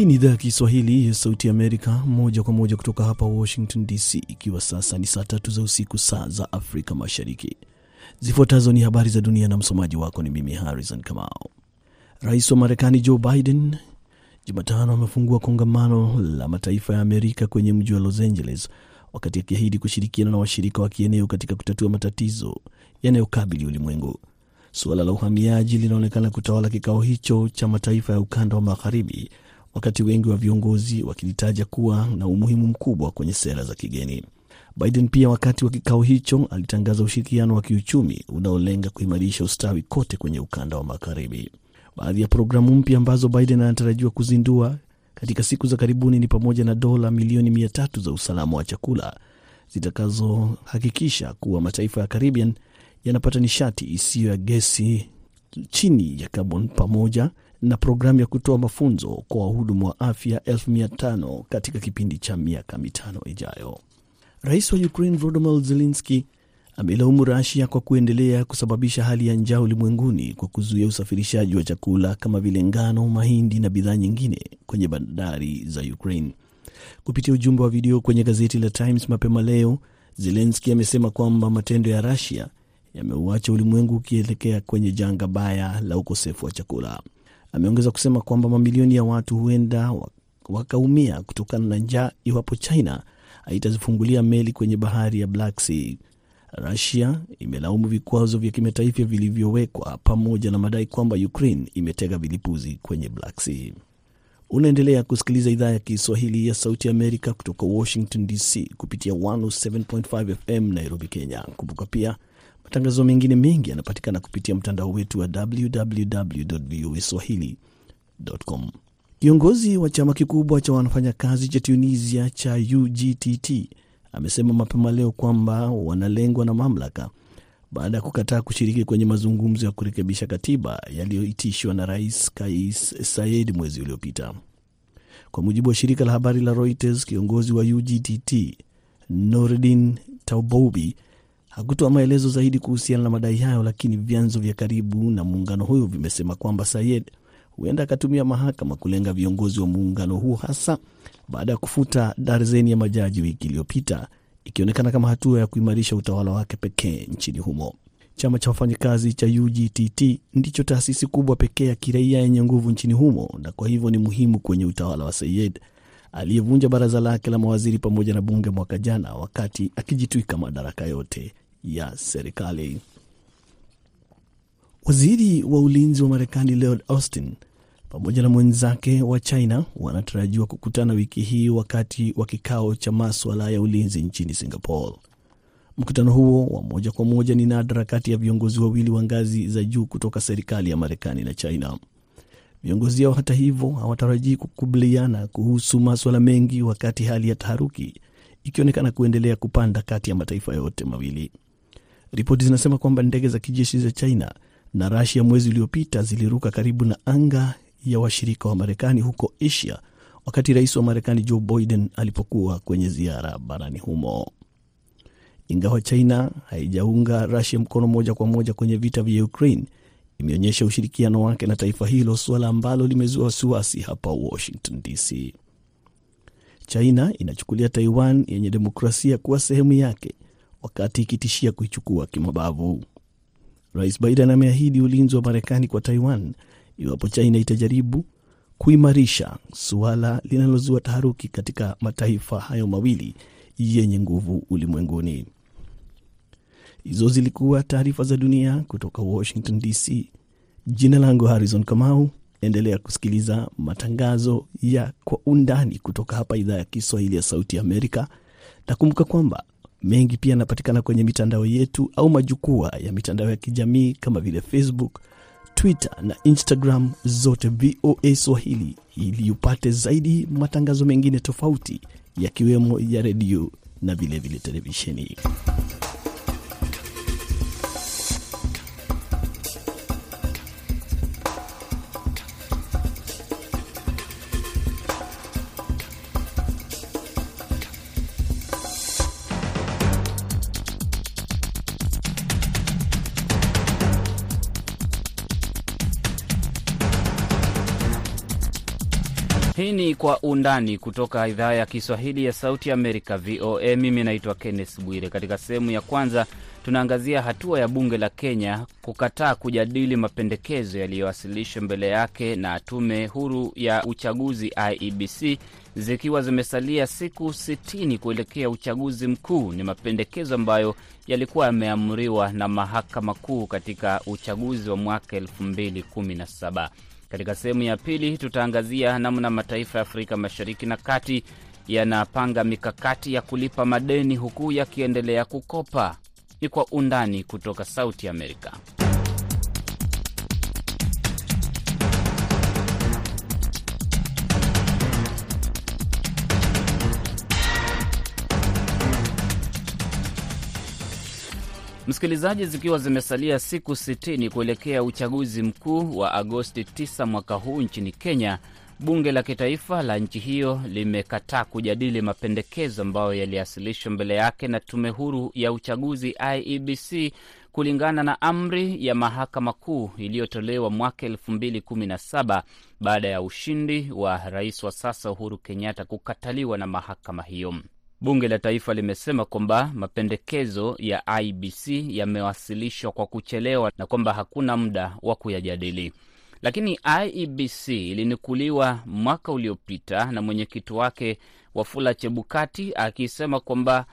Hii ni idhaa ya Kiswahili ya Sauti Amerika, moja kwa moja kutoka hapa Washington DC, ikiwa sasa ni saa tatu za usiku, saa za Afrika Mashariki. Zifuatazo ni habari za dunia na msomaji wako ni mimi Harrison Kamao. Rais wa Marekani Joe Biden Jumatano amefungua kongamano la mataifa ya Amerika kwenye mji wa Los Angeles, wakati akiahidi kushirikiana na washirika wa kieneo katika kutatua matatizo yanayokabili ulimwengu. Suala la uhamiaji linaonekana kutawala kikao hicho cha mataifa ya ukanda wa magharibi, wakati wengi wa viongozi wakilitaja kuwa na umuhimu mkubwa kwenye sera za kigeni. Biden pia wakati wa kikao hicho alitangaza ushirikiano wa kiuchumi unaolenga kuimarisha ustawi kote kwenye ukanda wa magharibi. Baadhi ya programu mpya ambazo Biden anatarajiwa kuzindua katika siku za karibuni ni pamoja na dola milioni mia za usalama wa chakula zitakazohakikisha kuwa mataifa ya Caribbean yanapata nishati isiyo ya gesi chini ya carbon pamoja na programu ya kutoa mafunzo kwa wahudumu wa afya 5 katika kipindi cha miaka mitano ijayo. Rais wa Ukraine Volodymyr Zelensky amelaumu Rasia kwa kuendelea kusababisha hali ya njaa ulimwenguni kwa kuzuia usafirishaji wa chakula kama vile ngano, mahindi na bidhaa nyingine kwenye bandari za Ukraine. Kupitia ujumbe wa video kwenye gazeti la Times mapema leo, Zelenski amesema kwamba matendo ya Rasia yameuacha ulimwengu ukielekea kwenye janga baya la ukosefu wa chakula. Ameongeza kusema kwamba mamilioni ya watu huenda wakaumia kutokana na njaa iwapo China haitazifungulia meli kwenye bahari ya Black Sea. Rusia imelaumu vikwazo vya kimataifa vilivyowekwa pamoja na madai kwamba Ukraine imetega vilipuzi kwenye Black Sea. Unaendelea kusikiliza idhaa ya Kiswahili ya Sauti Amerika kutoka Washington DC kupitia 107.5 FM Nairobi, Kenya. Kumbuka pia matangazo mengine mengi yanapatikana kupitia mtandao wetu wa www.voaswahili.com. Kiongozi wa chama kikubwa cha wanafanyakazi cha Tunisia cha UGTT amesema mapema leo kwamba wanalengwa na mamlaka baada ya kukataa kushiriki kwenye mazungumzo ya kurekebisha katiba yaliyoitishwa na Rais Kais Saied mwezi uliopita. Kwa mujibu wa shirika la habari la Reuters, kiongozi wa UGTT Nordin Tauboubi hakutoa maelezo zaidi kuhusiana na madai hayo, lakini vyanzo vya karibu na muungano huyo vimesema kwamba Sayed huenda akatumia mahakama kulenga viongozi wa muungano huo, hasa baada ya kufuta darzeni ya majaji wiki iliyopita, ikionekana kama hatua ya kuimarisha utawala wake pekee nchini humo. Chama cha wafanyakazi cha UGTT ndicho taasisi kubwa pekee ya kiraia yenye nguvu nchini humo, na kwa hivyo ni muhimu kwenye utawala wa Sayed aliyevunja baraza lake la mawaziri pamoja na bunge mwaka jana, wakati akijitwika madaraka yote ya serikali. Waziri wa ulinzi wa Marekani Lloyd Austin pamoja na mwenzake wa China wanatarajiwa kukutana wiki hii wakati wa kikao cha maswala ya ulinzi nchini Singapore. Mkutano huo wa moja kwa moja ni nadra kati ya viongozi wawili wa ngazi za juu kutoka serikali ya Marekani na China. Viongozi hao hata hivyo hawatarajii kukubaliana kuhusu maswala mengi, wakati hali ya taharuki ikionekana kuendelea kupanda kati ya mataifa yote mawili. Ripoti zinasema kwamba ndege za kijeshi za China na Rasia mwezi uliopita ziliruka karibu na anga ya washirika wa Marekani huko Asia wakati rais wa Marekani Joe Biden alipokuwa kwenye ziara barani humo. Ingawa China haijaunga Rasia mkono moja kwa moja kwenye vita vya Ukraine, imeonyesha ushirikiano wake na taifa hilo, suala ambalo limezua wasiwasi hapa Washington DC. China inachukulia Taiwan yenye demokrasia kuwa sehemu yake, wakati ikitishia kuichukua kimabavu. Rais Biden ameahidi ulinzi wa Marekani kwa Taiwan iwapo China itajaribu kuimarisha suala linalozua taharuki katika mataifa hayo mawili yenye nguvu ulimwenguni. Hizo zilikuwa taarifa za dunia kutoka Washington DC. Jina langu Harrison Kamau. Endelea kusikiliza matangazo ya Kwa Undani kutoka hapa idhaa ya Kiswahili ya Sauti Amerika, na kumbuka kwamba mengi pia yanapatikana kwenye mitandao yetu au majukwaa ya mitandao ya kijamii kama vile Facebook, Twitter na Instagram, zote VOA Swahili, ili upate zaidi matangazo mengine tofauti yakiwemo ya redio na vilevile televisheni. Undani kutoka idhaa ya Kiswahili ya Sauti ya Amerika, VOA. Mimi naitwa Kenneth Bwire. Katika sehemu ya kwanza, tunaangazia hatua ya bunge la Kenya kukataa kujadili mapendekezo yaliyowasilishwa mbele yake na tume huru ya uchaguzi IEBC, zikiwa zimesalia siku 60 kuelekea uchaguzi mkuu. Ni mapendekezo ambayo yalikuwa yameamriwa na mahakama kuu katika uchaguzi wa mwaka 2017. Katika sehemu ya pili tutaangazia namna mataifa ya Afrika Mashariki na Kati yanapanga mikakati ya kulipa madeni huku yakiendelea kukopa. Ni kwa undani kutoka Sauti Amerika. Msikilizaji, zikiwa zimesalia siku 60 kuelekea uchaguzi mkuu wa Agosti 9 mwaka huu nchini Kenya, bunge la kitaifa la nchi hiyo limekataa kujadili mapendekezo ambayo yaliwasilishwa mbele yake na tume huru ya uchaguzi IEBC kulingana na amri ya mahakama kuu iliyotolewa mwaka 2017 baada ya ushindi wa rais wa sasa Uhuru Kenyatta kukataliwa na mahakama hiyo. Bunge la taifa limesema kwamba mapendekezo ya IBC yamewasilishwa kwa kuchelewa na kwamba hakuna muda wa kuyajadili. Lakini IEBC ilinukuliwa mwaka uliopita na mwenyekiti wake Wafula Chebukati akisema kwamba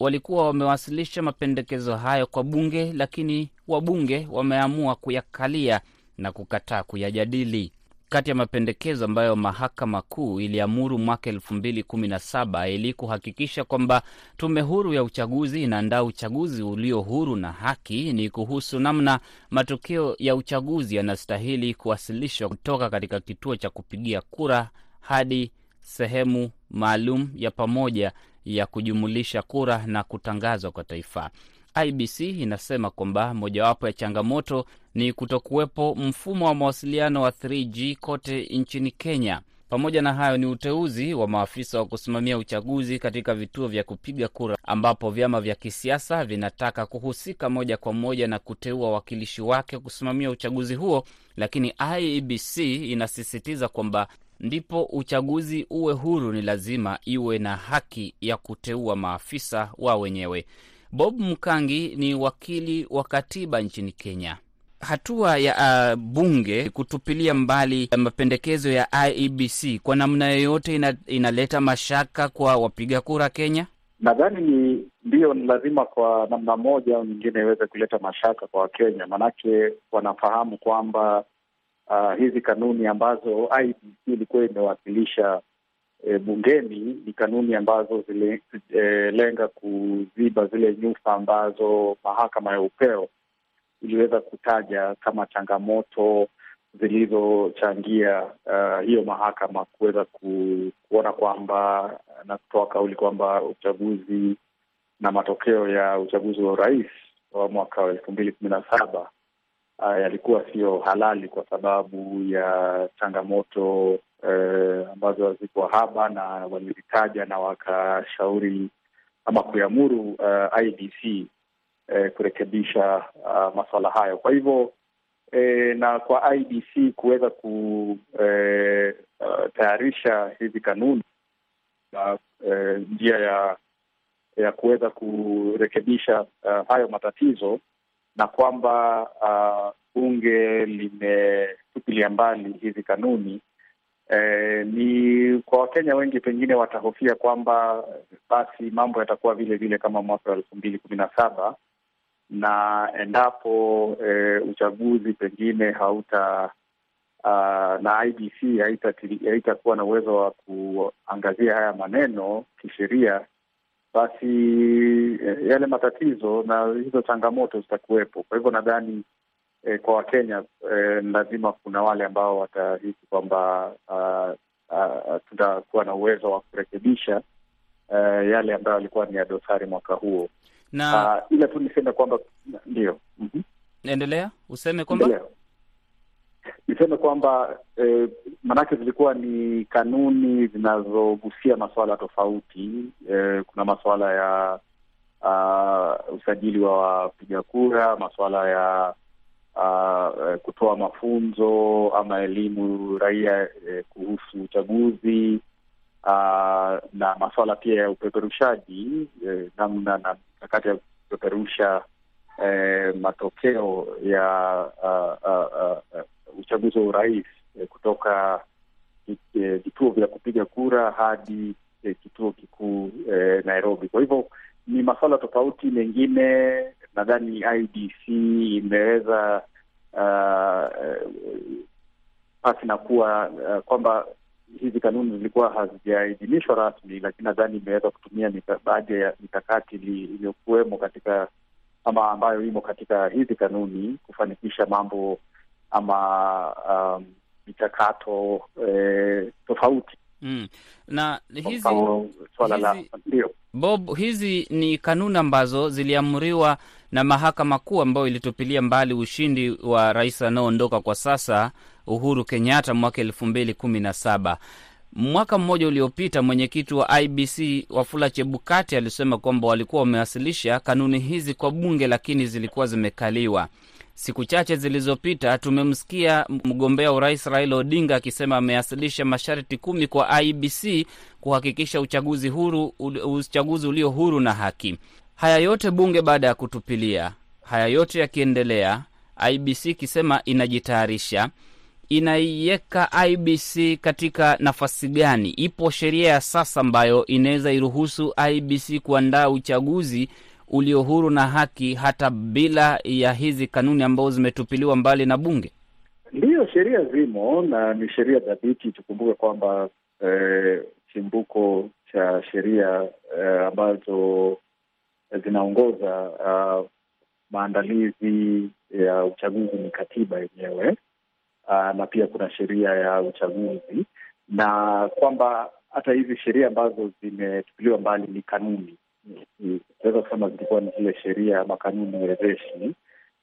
walikuwa wamewasilisha mapendekezo hayo kwa bunge, lakini wabunge wameamua kuyakalia na kukataa kuyajadili. Kati ya mapendekezo ambayo mahakama kuu iliamuru mwaka elfu mbili kumi na saba ili kuhakikisha kwamba tume huru ya uchaguzi inaandaa uchaguzi ulio huru na haki ni kuhusu namna matokeo ya uchaguzi yanastahili kuwasilishwa kutoka katika kituo cha kupigia kura hadi sehemu maalum ya pamoja ya kujumulisha kura na kutangazwa kwa taifa. IBC inasema kwamba mojawapo ya changamoto ni kutokuwepo mfumo wa mawasiliano wa 3G kote nchini Kenya. Pamoja na hayo ni uteuzi wa maafisa wa kusimamia uchaguzi katika vituo vya kupiga kura, ambapo vyama vya kisiasa vinataka kuhusika moja kwa moja na kuteua wawakilishi wake kusimamia uchaguzi huo, lakini IEBC inasisitiza kwamba ndipo uchaguzi uwe huru, ni lazima iwe na haki ya kuteua maafisa wa wenyewe. Bob Mkangi ni wakili wa katiba nchini Kenya. Hatua ya uh, bunge kutupilia mbali mapendekezo ya IEBC kwa namna yoyote ina, inaleta mashaka kwa wapiga kura Kenya. Nadhani ni ndiyo, ni lazima kwa namna moja au nyingine iweze kuleta mashaka kwa Wakenya, maanake wanafahamu kwamba uh, hizi kanuni ambazo IEBC ilikuwa imewasilisha E, bungeni ni kanuni ambazo zilenga e, kuziba zile nyufa ambazo mahakama ya upeo iliweza kutaja kama changamoto zilizochangia uh, hiyo mahakama kuweza ku, kuona kwamba na kutoa kauli kwamba uchaguzi na matokeo ya uchaguzi wa urais wa mwaka wa elfu mbili kumi na saba uh, yalikuwa siyo halali kwa sababu ya changamoto Eh, ambazo hazikuwa haba na walizitaja na wakashauri ama kuiamuru uh, IEBC eh, kurekebisha uh, masuala hayo. Kwa hivyo eh, na kwa IDC kuweza kutayarisha uh, hizi kanuni na uh, njia ya ya kuweza kurekebisha uh, hayo matatizo na kwamba bunge limetupilia mbali hizi kanuni Eh, ni kwa Wakenya wengi pengine watahofia kwamba basi mambo yatakuwa vile vile kama mwaka wa elfu mbili kumi na saba na endapo eh, uchaguzi pengine hauta uh, na IBC haitakuwa na uwezo wa kuangazia haya maneno kisheria, basi eh, yale matatizo na hizo changamoto zitakuwepo. Kwa hivyo nadhani E, kwa Wakenya e, lazima kuna wale ambao watahisi kwamba tutakuwa na uwezo wa kurekebisha uh, yale ambayo yalikuwa ni ya dosari mwaka huo, na ila tu niseme kwamba ndio, mm -hmm. Endelea useme kwamba niseme kwamba eh, maanake zilikuwa ni kanuni zinazogusia masuala tofauti. Eh, kuna masuala ya uh, usajili wa wapiga kura, masuala ya uh, kutoa mafunzo ama elimu raia eh, kuhusu uchaguzi uh, na masuala pia ya upeperushaji eh, namna na mikakati ya kupeperusha eh, matokeo ya uh, uh, uh, uchaguzi wa urais eh, kutoka vituo vya kupiga kura hadi eh, kituo kikuu eh, Nairobi. Kwa hivyo ni masuala tofauti mengine, nadhani IDC imeweza uh, pasi na kuwa uh, kwamba hizi kanuni zilikuwa hazijaidhinishwa rasmi, lakini nadhani imeweza kutumia baadhi ya mikakati iliyokuwemo katika ama ambayo imo katika hizi kanuni kufanikisha mambo ama um, michakato eh, tofauti mm. na hizi, hizi, la Bob, hizi ni kanuni ambazo ziliamriwa na mahakama kuu ambayo ilitupilia mbali ushindi wa rais anaoondoka kwa sasa Uhuru Kenyatta mwaka elfu mbili kumi na saba. Mwaka mmoja uliopita mwenyekiti wa IBC Wafula Chebukati alisema kwamba walikuwa wamewasilisha kanuni hizi kwa bunge, lakini zilikuwa zimekaliwa. Siku chache zilizopita tumemsikia mgombea urais Raila Odinga akisema amewasilisha masharti kumi kwa IBC kuhakikisha uchaguzi huru, uchaguzi ulio huru na haki. Haya yote bunge baada ya kutupilia, haya yote yakiendelea, IBC ikisema inajitayarisha inaiweka IBC katika nafasi gani? Ipo sheria ya sasa ambayo inaweza iruhusu IBC kuandaa uchaguzi ulio huru na haki hata bila ya hizi kanuni ambazo zimetupiliwa mbali na bunge? Ndiyo, sheria zimo na ni sheria dhabiti. Tukumbuke kwamba eh, chimbuko cha sheria eh, ambazo zinaongoza uh, maandalizi ya uchaguzi ni katiba yenyewe. Uh, na pia kuna sheria ya uchaguzi na kwamba hata hizi sheria ambazo zimetupiliwa mbali ni kanuni, tunaweza kusema zilikuwa ni zile sheria ama kanuni wezeshi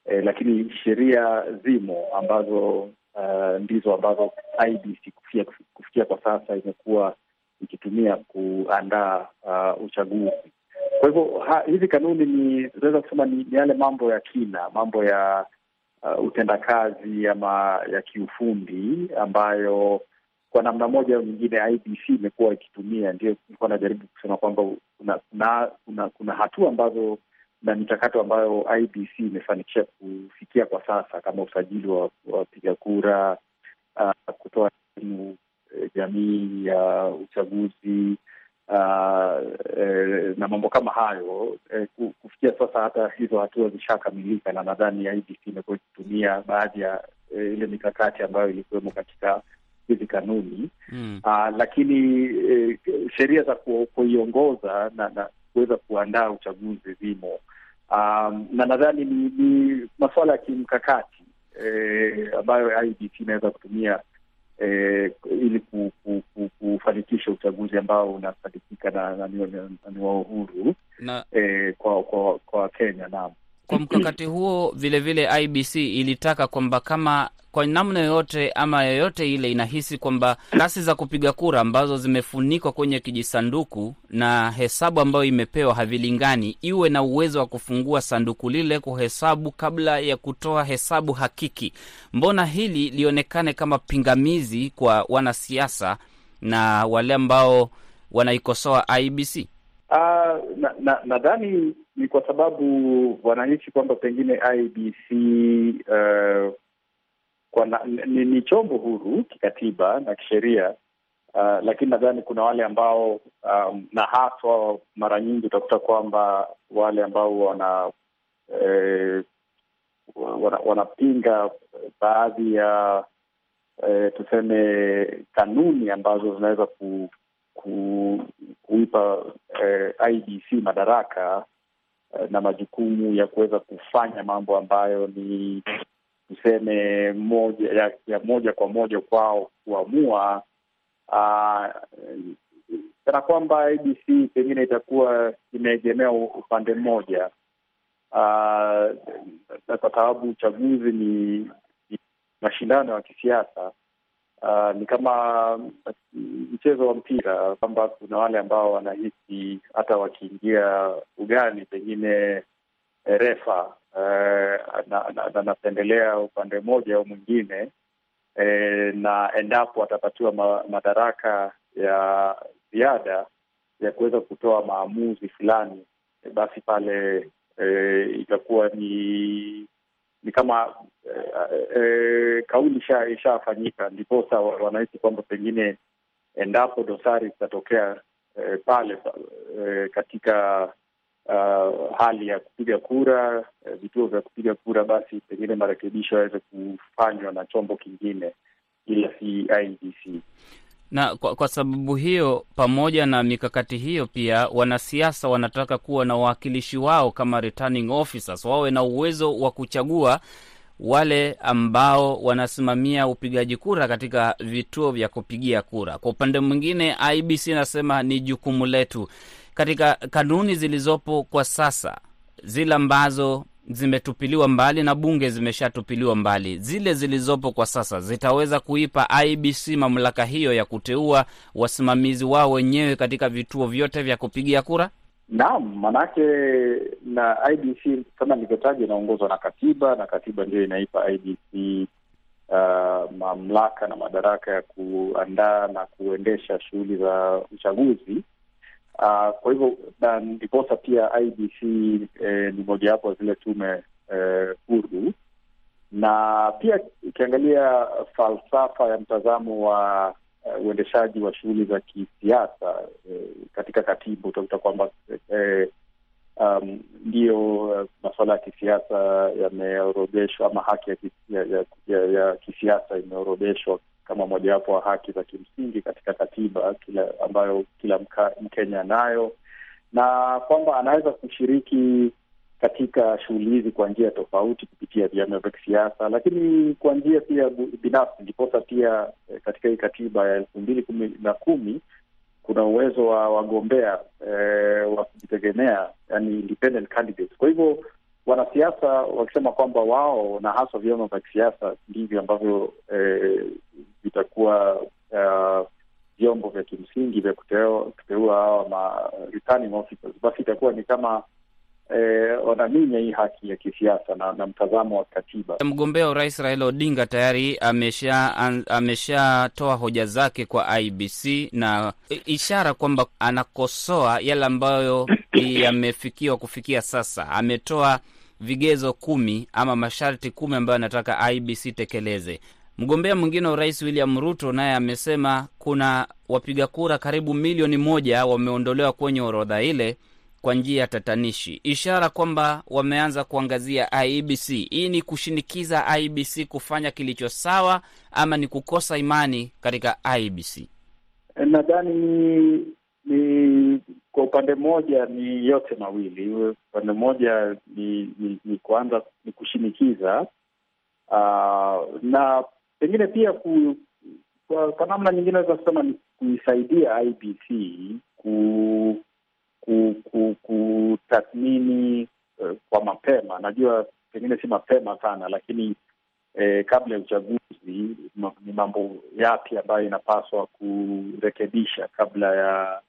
eh, lakini sheria zimo ambazo uh, ndizo ambazo IBC kufikia, kufikia kwa sasa imekuwa ikitumia kuandaa uh, uchaguzi. Kwa hivyo hizi kanuni ni tunaweza kusema ni yale mambo ya kina, mambo ya Uh, utendakazi ama ya kiufundi ambayo kwa namna moja au nyingine IBC imekuwa ikitumia. Ndio ilikuwa najaribu kusema kwamba kuna kuna, kuna kuna hatua ambazo na michakato ambayo IBC imefanikisha kufikia kwa sasa, kama usajili wa wapiga kura, uh, kutoa elimu eh, jamii ya uh, uchaguzi Uh, eh, na mambo kama hayo eh, kufikia sasa hata hizo hatua zishakamilika, na nadhani IBC imekuwa ikitumia baadhi ya eh, ile mikakati ambayo ilikuwemo katika hizi kanuni mm. Uh, lakini eh, sheria za kuiongoza na, na kuweza kuandaa uchaguzi zimo, um, na nadhani ni, ni masuala ya kimkakati eh, ambayo IBC inaweza kutumia Eh, ili kufanikisha uchaguzi ambao unafanikika na, na, na, na ni wa uhuru na eh, kwa kwa kwa Kenya. Naam, kwa mkakati huo vilevile vile IBC ilitaka kwamba kama kwa namna yoyote ama yoyote ile inahisi kwamba kasi za kupiga kura ambazo zimefunikwa kwenye kijisanduku na hesabu ambayo imepewa havilingani, iwe na uwezo wa kufungua sanduku lile kuhesabu kabla ya kutoa hesabu hakiki. Mbona hili lionekane kama pingamizi kwa wanasiasa na wale ambao wanaikosoa IBC? Uh, nadhani na, ni kwa sababu wananchi kwamba pengine IBC uh, kwa na, ni, ni chombo huru kikatiba na kisheria. Uh, lakini nadhani kuna wale ambao um, na haswa mara nyingi utakuta kwamba wale ambao wana eh, wanapinga wana baadhi ya eh, tuseme kanuni ambazo zinaweza ku, kuipa eh, IBC madaraka eh, na majukumu ya kuweza kufanya mambo ambayo ni tuseme moja ya, ya moja kwa moja kwao kuamua kana kwamba ABC pengine itakuwa imeegemea upande mmoja, kwa sababu uchaguzi ni, ni mashindano ya kisiasa. Uh, ni kama mchezo wa mpira kwamba kuna wale ambao wanahisi hata wakiingia ugani pengine refa uh, anapendelea upande mmoja au mwingine eh, na endapo atapatiwa ma, madaraka ya ziada ya kuweza kutoa maamuzi fulani eh, basi pale eh, itakuwa ni ni kama e, e, kauli ishafanyika, ndiposa wanahisi kwamba pengine endapo dosari zitatokea e, pale e, katika uh, hali ya kupiga kura e, vituo vya kupiga kura, basi pengine marekebisho yaweze kufanywa na chombo kingine ila si IEBC na kwa, kwa sababu hiyo, pamoja na mikakati hiyo, pia wanasiasa wanataka kuwa na wawakilishi wao kama returning officers, wawe na uwezo wa kuchagua wale ambao wanasimamia upigaji kura katika vituo vya kupigia kura. Kwa upande mwingine, IBC inasema ni jukumu letu. Katika kanuni zilizopo kwa sasa, zile ambazo zimetupiliwa mbali na bunge zimeshatupiliwa mbali, zile zilizopo kwa sasa zitaweza kuipa IBC mamlaka hiyo ya kuteua wasimamizi wao wenyewe katika vituo vyote vya kupigia kura? Naam, manake na IBC kama nilivyotaja inaongozwa na katiba na katiba ndiyo inaipa IBC uh, mamlaka na madaraka ya kuandaa na kuendesha shughuli za uchaguzi. Uh, kwa hivyo ndiposa pia IBC eh, ni mojawapo ya zile tume huru. Eh, na pia ukiangalia falsafa ya mtazamo wa uh, uendeshaji wa shughuli za kisiasa eh, katika katiba utakuta kwamba eh, um, ndiyo uh, masuala ya kisiasa yameorodheshwa ama haki ya, ya, ya, ya, ya kisiasa imeorodheshwa kama mojawapo wa haki za kimsingi katika katiba kila ambayo kila mka, Mkenya anayo na kwamba anaweza kushiriki katika shughuli hizi kwa njia tofauti kupitia vyama vya kisiasa, lakini kwa njia pia binafsi. Ndiposa pia katika hii katiba ya elfu mbili kumi na kumi kuna uwezo wa wagombea eh, wa kujitegemea, yani independent candidates. Kwa hivyo wanasiasa wakisema kwamba wao na haswa vyama vya kisiasa ndivyo ambavyo eh, vitakuwa vyombo uh, vya kimsingi vya kuteua hawa ma returning officers, basi itakuwa ni kama eh, wanaminya hii haki ya kisiasa na, na mtazamo wa katiba. Mgombea wa urais Raila Odinga tayari amesha ameshatoa hoja zake kwa IBC na ishara kwamba anakosoa yale ambayo yamefikiwa kufikia sasa. Ametoa vigezo kumi ama masharti kumi ambayo anataka IBC tekeleze. Mgombea mwingine wa urais William Ruto naye amesema kuna wapiga kura karibu milioni moja wameondolewa kwenye orodha ile kwa njia ya tatanishi, ishara kwamba wameanza kuangazia IEBC. Hii ni kushinikiza IEBC kufanya kilicho sawa ama ni kukosa imani katika IEBC? Nadhani ni kwa upande mmoja ni yote mawili. Upande mmoja ni, ni, ni kuanza ni kushinikiza uh, na pengine pia ku, kwa, kwa namna nyingine naweza kusema ni kuisaidia IBC ku kutathmini ku, uh, kwa mapema. Najua pengine si mapema sana, lakini eh, kabla ya uchaguzi ni mambo yapi ambayo inapaswa kurekebisha kabla ya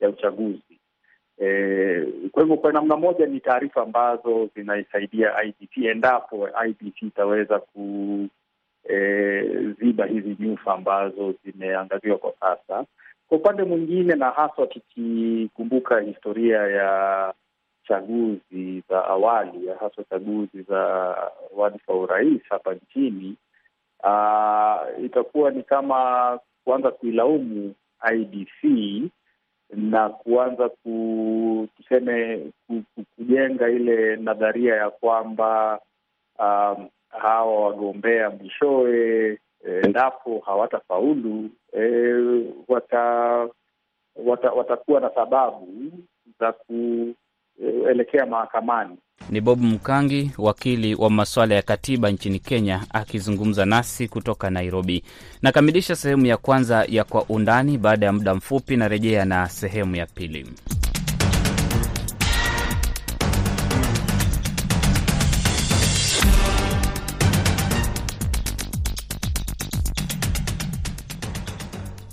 ya uchaguzi. Eh, kwa hivyo kwa namna moja ni taarifa ambazo zinaisaidia IBC endapo IBC itaweza ku E, ziba hizi nyufa ambazo zimeangaziwa kwa sasa. Kwa upande mwingine, na haswa tukikumbuka historia ya chaguzi za awali, haswa chaguzi za wadhifa wa urais hapa nchini, uh, itakuwa ni kama kuanza kuilaumu IBC na kuanza ku, tuseme ku, ku, kujenga ile nadharia ya kwamba um, hawa wagombea mwishowe endapo e, hawatafaulu e, wata, wata, watakuwa na sababu za kuelekea mahakamani. Ni Bob Mkangi, wakili wa masuala ya katiba nchini Kenya, akizungumza nasi kutoka Nairobi. Nakamilisha sehemu ya kwanza ya Kwa Undani. Baada ya muda mfupi, narejea na sehemu ya pili.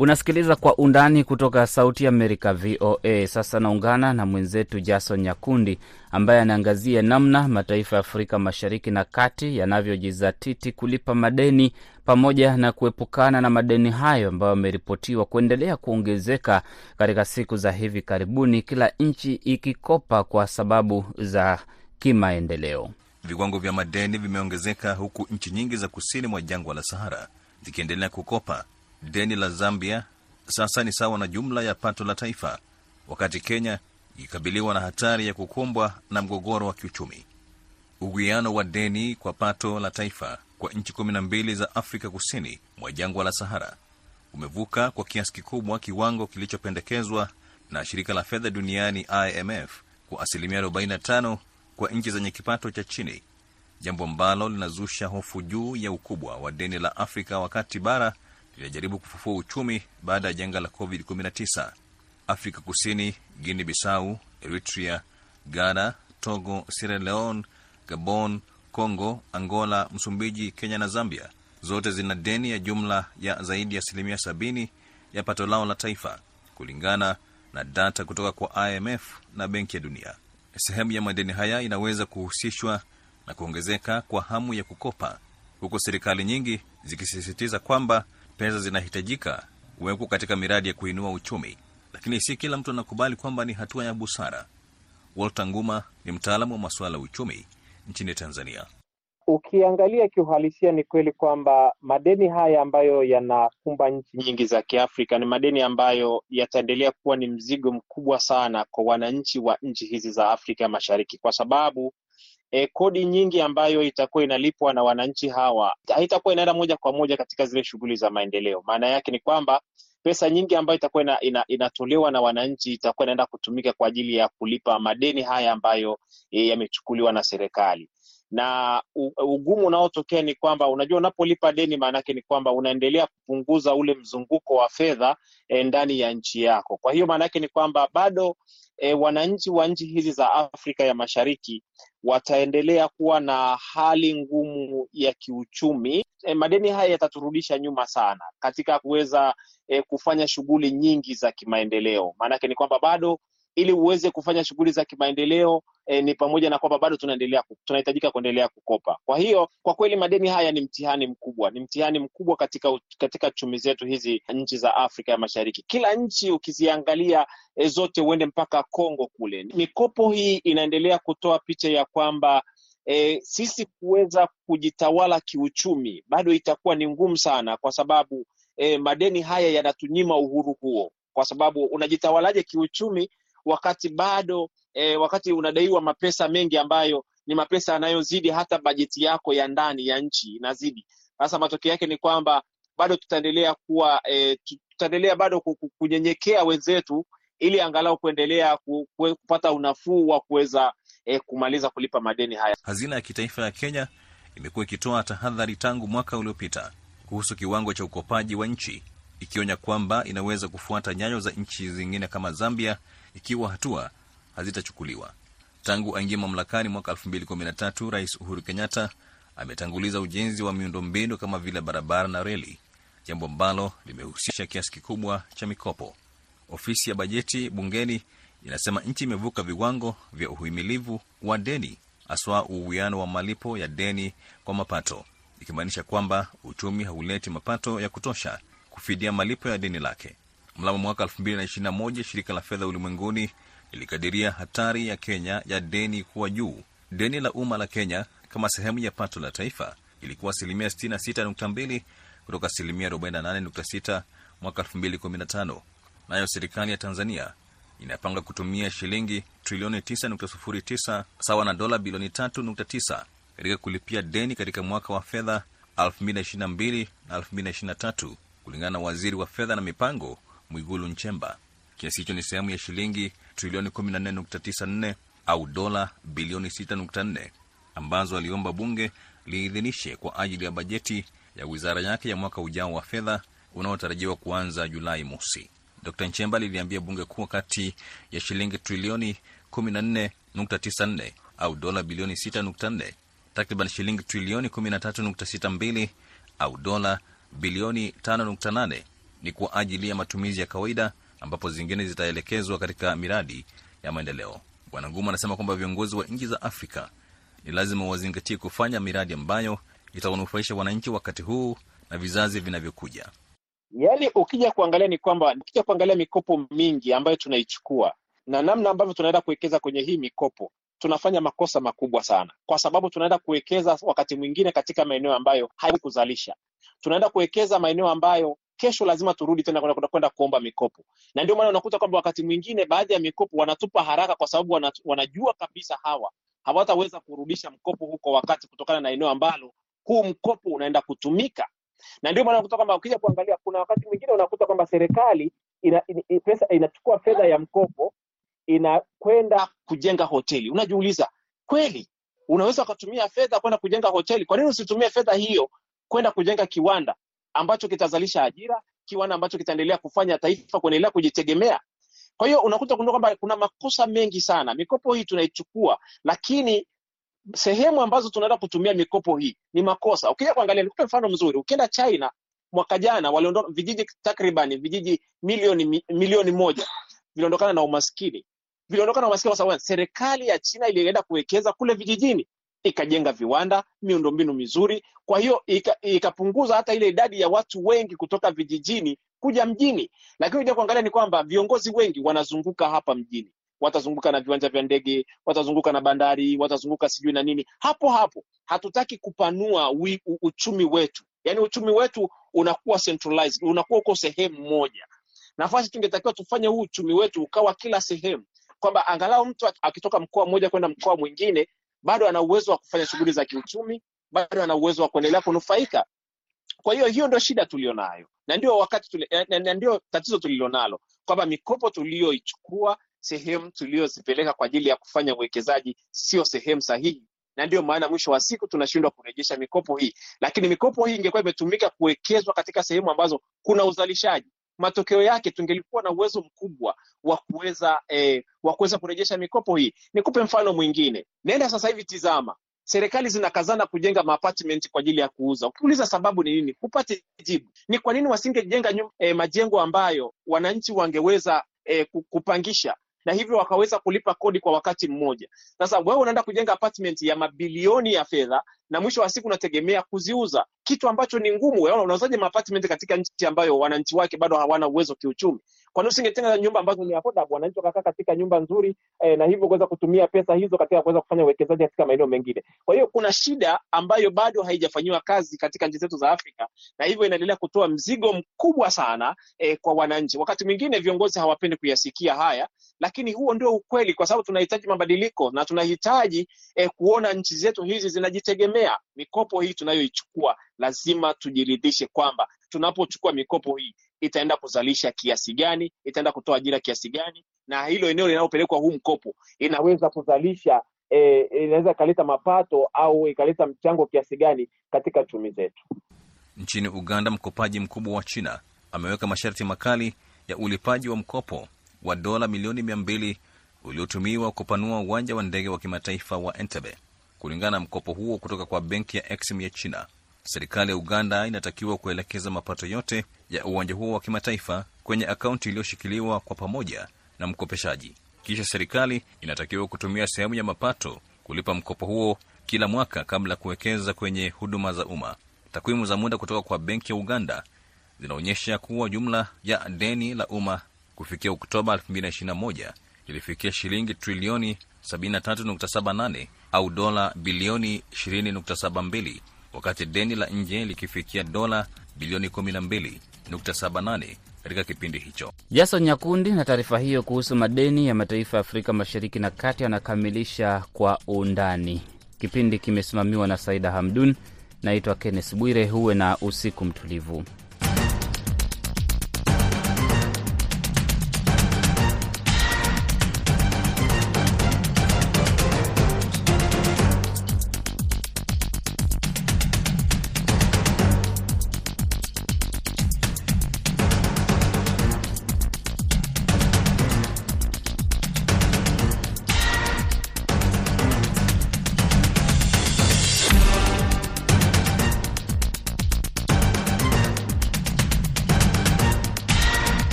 Unasikiliza Kwa Undani kutoka Sauti Amerika, VOA. Sasa naungana na mwenzetu Jason Nyakundi ambaye anaangazia namna mataifa ya Afrika Mashariki na Kati yanavyojizatiti kulipa madeni pamoja na kuepukana na madeni hayo ambayo yameripotiwa kuendelea kuongezeka katika siku za hivi karibuni, kila nchi ikikopa kwa sababu za kimaendeleo. Viwango vya madeni vimeongezeka huku nchi nyingi za kusini mwa jangwa la Sahara zikiendelea kukopa. Deni la Zambia sasa ni sawa na jumla ya pato la taifa, wakati Kenya ikikabiliwa na hatari ya kukumbwa na mgogoro wa kiuchumi. Uwiano wa deni kwa pato la taifa kwa nchi kumi na mbili za Afrika kusini mwa jangwa la Sahara umevuka kwa kiasi kikubwa kiwango kilichopendekezwa na shirika la fedha duniani IMF kwa asilimia 45 kwa nchi zenye kipato cha chini, jambo ambalo linazusha hofu juu ya ukubwa wa deni la Afrika wakati bara linajaribu kufufua uchumi baada ya janga la COVID-19. Afrika Kusini, Guinea Bissau, Eritrea, Ghana, Togo, Sierra Leone, Gabon, Congo, Angola, Msumbiji, Kenya na Zambia zote zina deni ya jumla ya zaidi ya asilimia sabini ya pato lao la taifa kulingana na data kutoka kwa IMF na Benki ya Dunia. Sehemu ya madeni haya inaweza kuhusishwa na kuongezeka kwa hamu ya kukopa, huku serikali nyingi zikisisitiza kwamba pesa zinahitajika kuwekwa katika miradi ya kuinua uchumi, lakini si kila mtu anakubali kwamba ni hatua ya busara. Walter Nguma ni mtaalamu wa masuala ya uchumi nchini Tanzania. Ukiangalia kiuhalisia, ni kweli kwamba madeni haya ambayo yanakumba nchi nyingi za Kiafrika ni madeni ambayo yataendelea kuwa ni mzigo mkubwa sana kwa wananchi wa nchi hizi za Afrika Mashariki, kwa sababu e, kodi nyingi ambayo itakuwa inalipwa na wananchi hawa haitakuwa inaenda moja kwa moja katika zile shughuli za maendeleo. Maana yake ni kwamba pesa nyingi ambayo itakuwa ina, ina, inatolewa na wananchi itakuwa inaenda kutumika kwa ajili ya kulipa madeni haya ambayo e, yamechukuliwa na serikali na ugumu unaotokea ni kwamba unajua, unapolipa deni maanake ni kwamba unaendelea kupunguza ule mzunguko wa fedha e, ndani ya nchi yako. Kwa hiyo maanake ni kwamba bado e, wananchi wa nchi hizi za Afrika ya Mashariki wataendelea kuwa na hali ngumu ya kiuchumi. E, madeni haya yataturudisha nyuma sana katika kuweza e, kufanya shughuli nyingi za kimaendeleo. Maanake ni kwamba bado ili uweze kufanya shughuli za kimaendeleo e, ni pamoja na kwamba bado tunaendelea tunahitajika kuendelea kukopa. Kwa hiyo kwa kweli madeni haya ni mtihani mkubwa, ni mtihani mkubwa katika katika chumi zetu hizi nchi za Afrika ya Mashariki. Kila nchi ukiziangalia e, zote uende mpaka Kongo kule, mikopo hii inaendelea kutoa picha ya kwamba e, sisi kuweza kujitawala kiuchumi bado itakuwa ni ngumu sana, kwa sababu e, madeni haya yanatunyima uhuru huo, kwa sababu unajitawalaje kiuchumi wakati bado e, wakati unadaiwa mapesa mengi ambayo ni mapesa yanayozidi hata bajeti yako ya ndani ya nchi inazidi. Sasa matokeo yake ni kwamba bado tutaendelea kuwa e, tutaendelea bado kunyenyekea wenzetu, ili angalau kuendelea kupata unafuu wa kuweza e, kumaliza kulipa madeni haya. Hazina ya kitaifa ya Kenya imekuwa ikitoa tahadhari tangu mwaka uliopita kuhusu kiwango cha ukopaji wa nchi, ikionya kwamba inaweza kufuata nyayo za nchi zingine kama Zambia ikiwa hatua hazitachukuliwa. Tangu aingie mamlakani mwaka 2013 Rais Uhuru Kenyatta ametanguliza ujenzi wa miundombinu kama vile barabara na reli, jambo ambalo limehusisha kiasi kikubwa cha mikopo. Ofisi ya bajeti bungeni inasema nchi imevuka viwango vya uhimilivu wa deni, haswa uwiano wa malipo ya deni kwa mapato, ikimaanisha kwamba uchumi hauleti mapato ya kutosha kufidia malipo ya deni lake. Mnamo mwaka 2021 shirika la fedha ulimwenguni lilikadiria hatari ya Kenya ya deni kuwa juu. Deni la umma la Kenya kama sehemu ya pato la taifa ilikuwa asilimia 66.2 kutoka asilimia 48.6 mwaka 2015. Nayo serikali ya Tanzania inapanga kutumia shilingi trilioni 9.09 sawa na dola bilioni 3.9 katika kulipia deni katika mwaka wa fedha 2022 na 2023 kulingana na waziri wa fedha na mipango Mwigulu Nchemba. Kiasi hicho ni sehemu ya shilingi trilioni 14.94 au dola bilioni 6.4 ambazo aliomba bunge liidhinishe kwa ajili ya bajeti ya wizara yake ya mwaka ujao wa fedha unaotarajiwa kuanza Julai mosi. Dr Nchemba liliambia bunge kuwa kati ya shilingi trilioni 14.94 au dola bilioni 6.4, takriban shilingi trilioni 13.62 au dola bilioni 5.8 ni kwa ajili ya matumizi ya kawaida, ambapo zingine zitaelekezwa katika miradi ya maendeleo. Bwana Nguma anasema kwamba viongozi wa nchi za Afrika ni lazima wazingatie kufanya miradi ambayo itawanufaisha wananchi wakati huu na vizazi vinavyokuja. Yaani, ukija kuangalia ni kwamba ukija kuangalia mikopo mingi ambayo tunaichukua na namna ambavyo tunaenda kuwekeza kwenye hii mikopo, tunafanya makosa makubwa sana, kwa sababu tunaenda kuwekeza wakati mwingine katika maeneo ambayo haikuzalisha. Tunaenda kuwekeza maeneo ambayo kesho lazima turudi tena kwenda kuomba mikopo, na ndio maana unakuta kwamba wakati mwingine baadhi ya mikopo wanatupa haraka, kwa sababu wana, wanajua kabisa hawa hawataweza kurudisha mkopo huu kwa wakati, kutokana na eneo ambalo huu mkopo unaenda kutumika na ndio maana unakuta kwamba ukija kuangalia, kuna wakati mwingine unakuta kwamba serikali ina, ina, pesa inachukua fedha ya mkopo inakwenda kujenga hoteli. Unajiuliza, kweli unaweza ukatumia fedha kwenda kujenga hoteli? Kwa nini usitumie fedha hiyo kwenda kujenga kiwanda ambacho kitazalisha ajira, kiwanda ambacho kitaendelea kufanya taifa kuendelea kujitegemea? Kwa hiyo unakuta kwamba kuna makosa mengi sana. Mikopo hii tunaichukua, lakini sehemu ambazo tunaenda kutumia mikopo hii ni makosa. Ukija kuangalia, nikupe mfano mzuri. Ukienda China mwaka jana, waliondoka vijiji takriban vijiji milioni milioni moja viliondokana na umaskini, viliondokana na umaskini kwa sababu serikali ya China ilienda kuwekeza kule vijijini, ikajenga viwanda, miundombinu mizuri. Kwa hiyo ikapunguza hata ile idadi ya watu wengi kutoka vijijini kuja mjini. Lakini ukija kuangalia ni kwamba viongozi wengi wanazunguka hapa mjini watazunguka na viwanja vya ndege, watazunguka na bandari, watazunguka sijui na nini. Hapo hapo hatutaki kupanua wi, u, uchumi wetu, yaani uchumi wetu unakuwa centralized, unakuwa uko sehemu moja. Nafasi tungetakiwa tufanye huu uchumi wetu ukawa kila sehemu, kwamba angalau mtu akitoka mkoa mmoja kwenda mkoa mwingine bado ana uwezo wa kufanya shughuli za kiuchumi, bado ana uwezo wa kuendelea kunufaika. Kwa hiyo hiyo ndio shida tulionayo, na ndio wakati tuli, na ndio tatizo tulilonalo kwamba mikopo tuliyoichukua sehemu tuliyozipeleka kwa ajili ya kufanya uwekezaji sio sehemu sahihi, na ndio maana mwisho wa siku tunashindwa kurejesha mikopo hii. Lakini mikopo hii ingekuwa imetumika kuwekezwa katika sehemu ambazo kuna uzalishaji, matokeo yake tungelikuwa na uwezo mkubwa wa kuweza eh, wa kuweza kurejesha mikopo hii. Nikupe mfano mwingine, nenda sasa hivi, tizama serikali zinakazana kujenga maapartment kwa ajili ya kuuza. Ukiuliza sababu ni nini, hupate jibu. Ni kwa nini wasingejenga eh, majengo ambayo wananchi wangeweza eh, kupangisha na hivyo wakaweza kulipa kodi kwa wakati mmoja. Sasa wewe unaenda kujenga apartment ya mabilioni ya fedha na mwisho wa siku unategemea kuziuza, kitu ambacho ni ngumu. Unauzaje maapartment katika nchi ambayo wananchi wake bado hawana uwezo kiuchumi? Kwa nini usingetenga nyumba ambazo ni affordable, wananchi wakakaa katika nyumba nzuri eh, na hivyo kuweza kutumia pesa hizo katika kuweza kufanya uwekezaji katika maeneo mengine. Kwa hiyo kuna shida ambayo bado haijafanyiwa kazi katika nchi zetu za Afrika, na hivyo inaendelea kutoa mzigo mkubwa sana eh, kwa wananchi. Wakati mwingine viongozi hawapendi kuyasikia haya, lakini huo ndio ukweli, kwa sababu tunahitaji mabadiliko na tunahitaji eh, kuona nchi zetu hizi zinajitegemea. Mikopo hii tunayoichukua lazima tujiridhishe kwamba tunapochukua mikopo hii itaenda kuzalisha kiasi gani, itaenda kutoa ajira kiasi gani, na hilo eneo linalopelekwa huu mkopo inaweza kuzalisha e, inaweza ikaleta mapato au ikaleta mchango kiasi gani katika chumi zetu. Nchini Uganda, mkopaji mkubwa wa China ameweka masharti makali ya ulipaji wa mkopo wa dola milioni mia mbili uliotumiwa kupanua uwanja wa ndege wa kimataifa wa Entebbe. Kulingana na mkopo huo kutoka kwa benki ya Exim ya China, serikali ya Uganda inatakiwa kuelekeza mapato yote ya uwanja huo wa kimataifa kwenye akaunti iliyoshikiliwa kwa pamoja na mkopeshaji. Kisha serikali inatakiwa kutumia sehemu ya mapato kulipa mkopo huo kila mwaka kabla ya kuwekeza kwenye huduma za umma. Takwimu za muda kutoka kwa benki ya Uganda zinaonyesha kuwa jumla ya deni la umma kufikia Oktoba 2021 ilifikia shilingi trilioni 73.78 au dola bilioni 20.72 wakati deni la nje likifikia dola bilioni 12.78 katika kipindi hicho. Jason Nyakundi na taarifa hiyo kuhusu madeni ya mataifa ya Afrika Mashariki na Kati anakamilisha kwa undani. Kipindi kimesimamiwa na Saida Hamdun. Naitwa Kenneth Bwire. Huwe na usiku mtulivu.